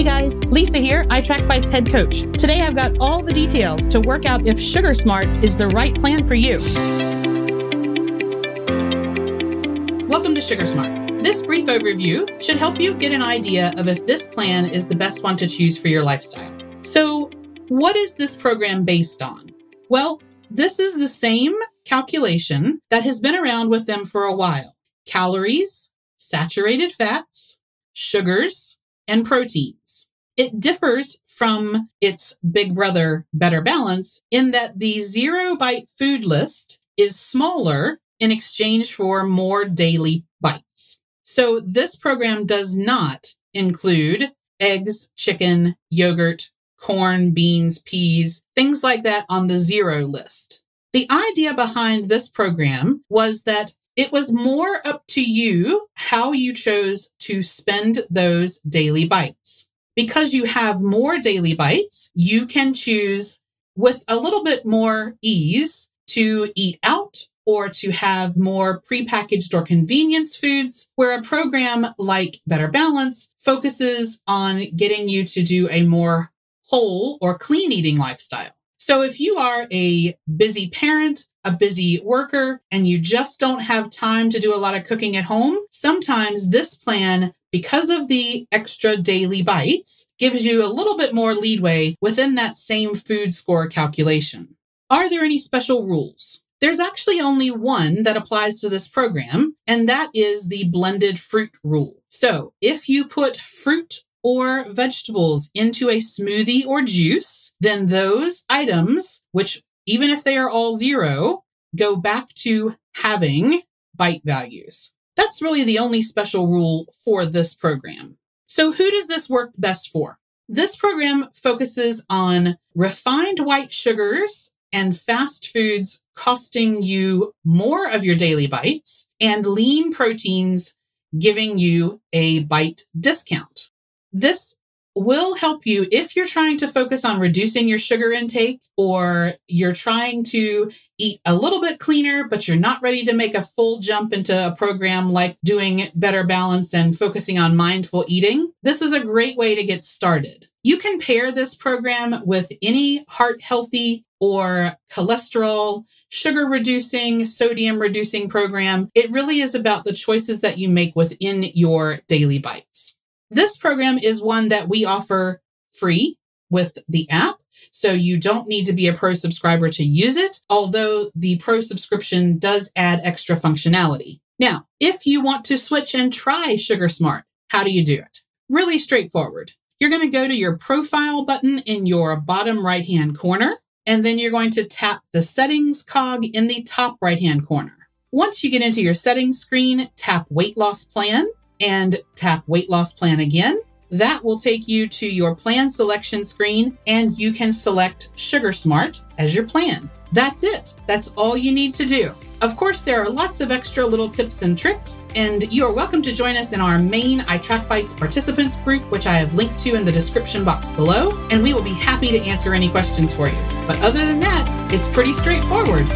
Hey guys, Lisa here, iTrackBites head coach. Today I've got all the details to work out if Sugar Smart is the right plan for you. Welcome to Sugar Smart. This brief overview should help you get an idea of if this plan is the best one to choose for your lifestyle. So, what is this program based on? Well, this is the same calculation that has been around with them for a while calories, saturated fats, sugars, and proteins. It differs from its big brother, Better Balance, in that the zero bite food list is smaller in exchange for more daily bites. So this program does not include eggs, chicken, yogurt, corn, beans, peas, things like that on the zero list. The idea behind this program was that it was more up to you how you chose to spend those daily bites. Because you have more daily bites, you can choose with a little bit more ease to eat out or to have more prepackaged or convenience foods, where a program like Better Balance focuses on getting you to do a more whole or clean eating lifestyle. So if you are a busy parent, a busy worker, and you just don't have time to do a lot of cooking at home, sometimes this plan, because of the extra daily bites, gives you a little bit more leadway within that same food score calculation. Are there any special rules? There's actually only one that applies to this program, and that is the blended fruit rule. So if you put fruit or vegetables into a smoothie or juice, then those items, which even if they are all zero, go back to having bite values. That's really the only special rule for this program. So who does this work best for? This program focuses on refined white sugars and fast foods costing you more of your daily bites and lean proteins giving you a bite discount. This will help you if you're trying to focus on reducing your sugar intake or you're trying to eat a little bit cleaner, but you're not ready to make a full jump into a program like doing better balance and focusing on mindful eating. This is a great way to get started. You can pair this program with any heart healthy or cholesterol, sugar reducing, sodium reducing program. It really is about the choices that you make within your daily bites. This program is one that we offer free with the app. So you don't need to be a pro subscriber to use it, although the pro subscription does add extra functionality. Now, if you want to switch and try Sugar Smart, how do you do it? Really straightforward. You're going to go to your profile button in your bottom right hand corner, and then you're going to tap the settings cog in the top right hand corner. Once you get into your settings screen, tap weight loss plan and tap weight loss plan again. That will take you to your plan selection screen and you can select Sugar Smart as your plan. That's it. That's all you need to do. Of course, there are lots of extra little tips and tricks, and you are welcome to join us in our main iTrackBites participants group, which I have linked to in the description box below, and we will be happy to answer any questions for you. But other than that, it's pretty straightforward.